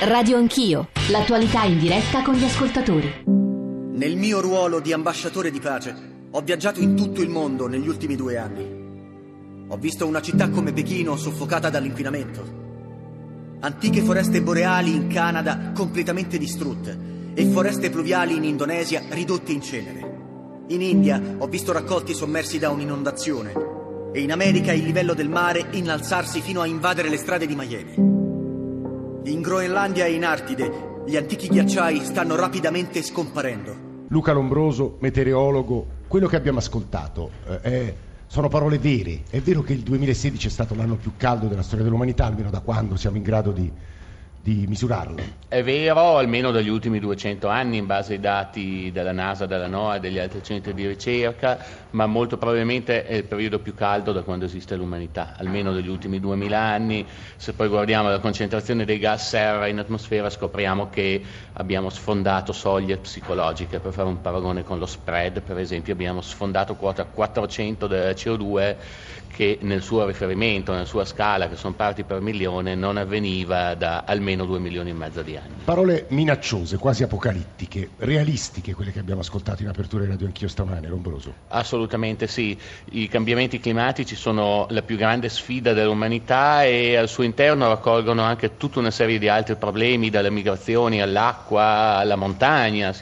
Radio Anch'io, l'attualità in diretta con gli ascoltatori. Nel mio ruolo di ambasciatore di pace ho viaggiato in tutto il mondo negli ultimi due anni. Ho visto una città come Pechino soffocata dall'inquinamento, antiche foreste boreali in Canada completamente distrutte e foreste pluviali in Indonesia ridotte in cenere. In India ho visto raccolti sommersi da un'inondazione e in America il livello del mare innalzarsi fino a invadere le strade di Miami. In Groenlandia e in Artide gli antichi ghiacciai stanno rapidamente scomparendo. Luca Lombroso, meteorologo, quello che abbiamo ascoltato eh, sono parole vere. È vero che il 2016 è stato l'anno più caldo della storia dell'umanità, almeno da quando siamo in grado di, di misurarlo. È vero, almeno dagli ultimi 200 anni, in base ai dati della NASA, della NOAA e degli altri centri di ricerca, ma molto probabilmente è il periodo più caldo da quando esiste l'umanità, almeno degli ultimi 2000 anni. Se poi guardiamo la concentrazione dei gas serra in atmosfera scopriamo che abbiamo sfondato soglie psicologiche. Per fare un paragone con lo spread, per esempio, abbiamo sfondato quota 400 del CO2 che nel suo riferimento, nella sua scala, che sono parti per milione, non avveniva da almeno 2 milioni e mezzo di anni. Parole minacciose, quasi apocalittiche, realistiche, quelle che abbiamo ascoltato in apertura di Radio Anch'io stamane, Lombroso. Assolutamente sì. I cambiamenti climatici sono la più grande sfida dell'umanità e al suo interno raccolgono anche tutta una serie di altri problemi, dalle migrazioni all'acqua, alla montagna,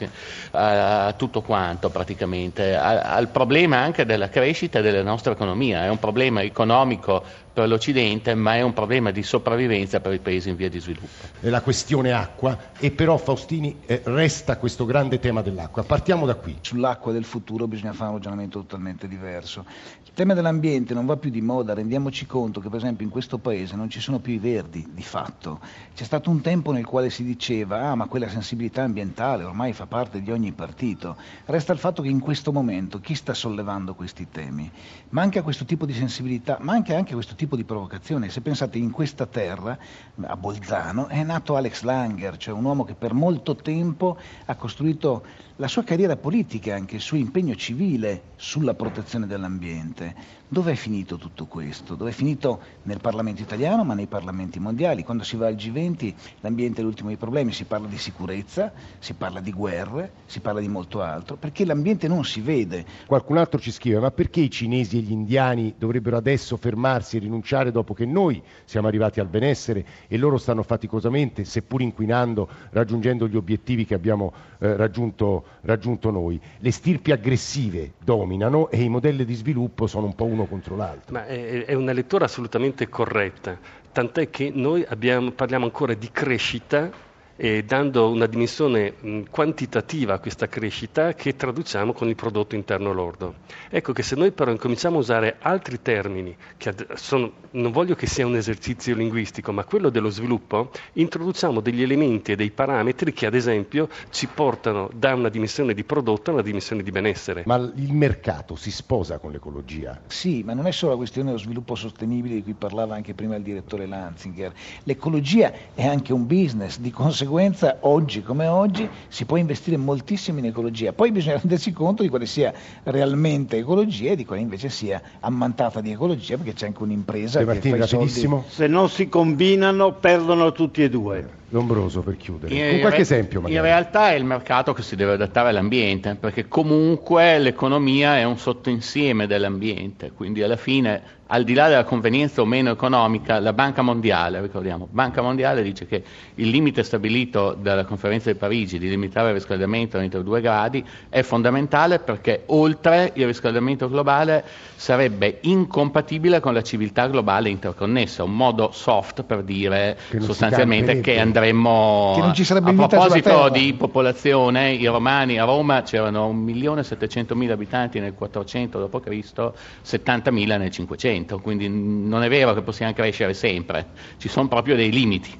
a tutto quanto praticamente, al problema anche della crescita della nostra economia. È un problema economico per l'Occidente, ma è un problema di sopravvivenza per i paesi in via di sviluppo. È la questione acqua e però Faustini eh, resta questo grande tema dell'acqua. Partiamo da qui. Sull'acqua del futuro bisogna fare un ragionamento totalmente diverso. Il tema dell'ambiente non va più di moda, rendiamoci conto che per esempio in questo paese non ci sono più i verdi di fatto. C'è stato un tempo nel quale si diceva ah ma quella sensibilità ambientale ormai fa parte di ogni partito. Resta il fatto che in questo momento chi sta sollevando questi temi manca questo tipo di sensibilità, manca anche questo tipo di provocazione. Se pensate in questa terra, a Bolzano, è nato Alex Langer, cioè un uomo che per molto tempo ha costruito la sua carriera politica, anche il suo impegno civile sulla protezione dell'ambiente. Dove è finito tutto questo? Dove è finito nel Parlamento italiano, ma nei parlamenti mondiali? Quando si va al G20 l'ambiente è l'ultimo dei problemi, si parla di sicurezza, si parla di guerre, si parla di molto altro, perché l'ambiente non si vede. Qualcun altro ci scrive, ma perché i cinesi e gli indiani dovrebbero adesso fermarsi e rinunciare dopo che noi siamo arrivati al benessere e loro stanno faticosamente, seppur inquinando, raggiungendo gli obiettivi che abbiamo eh, raggiunto raggiunto noi. Le stirpi aggressive dominano e i modelli di sviluppo sono un po' uno contro l'altro. Ma è, è una lettura assolutamente corretta, tant'è che noi abbiamo, parliamo ancora di crescita eh, dando una dimensione mh, quantitativa a questa crescita che traduciamo con il prodotto interno lordo. Ecco che se noi però incominciamo a usare altri termini, che sono, non voglio che sia un esercizio linguistico, ma quello dello sviluppo, introduciamo degli elementi e dei parametri che ad esempio ci portano da una dimensione di prodotto a una dimensione di benessere. Ma il mercato si sposa con l'ecologia? Sì, ma non è solo la questione dello sviluppo sostenibile di cui parlava anche prima il direttore Lanzinger. L'ecologia è anche un business, di conseguenza conseguenza oggi come oggi si può investire moltissimo in ecologia, poi bisogna rendersi conto di quale sia realmente ecologia e di quale invece sia ammantata di ecologia perché c'è anche un'impresa De Martini, che fa soldi. Se non si combinano perdono tutti e due. Lombroso per chiudere, in con qualche re- esempio magari. In realtà è il mercato che si deve adattare all'ambiente, perché comunque l'economia è un sottoinsieme dell'ambiente, quindi alla fine al di là della convenienza o meno economica, la Banca Mondiale, ricordiamo, Banca Mondiale dice che il limite stabilito dalla conferenza di Parigi di limitare il riscaldamento entro 2 gradi è fondamentale perché oltre il riscaldamento globale sarebbe incompatibile con la civiltà globale interconnessa, un modo soft per dire Che sostanzialmente che andremmo Che non ci sarebbe a proposito di popolazione, i romani a Roma c'erano 1.700.000 abitanti nel 400 d.C., 70.000 nel 500, quindi non è vero che possiamo crescere sempre, ci sono proprio dei limiti.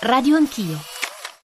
Radio Anch'io,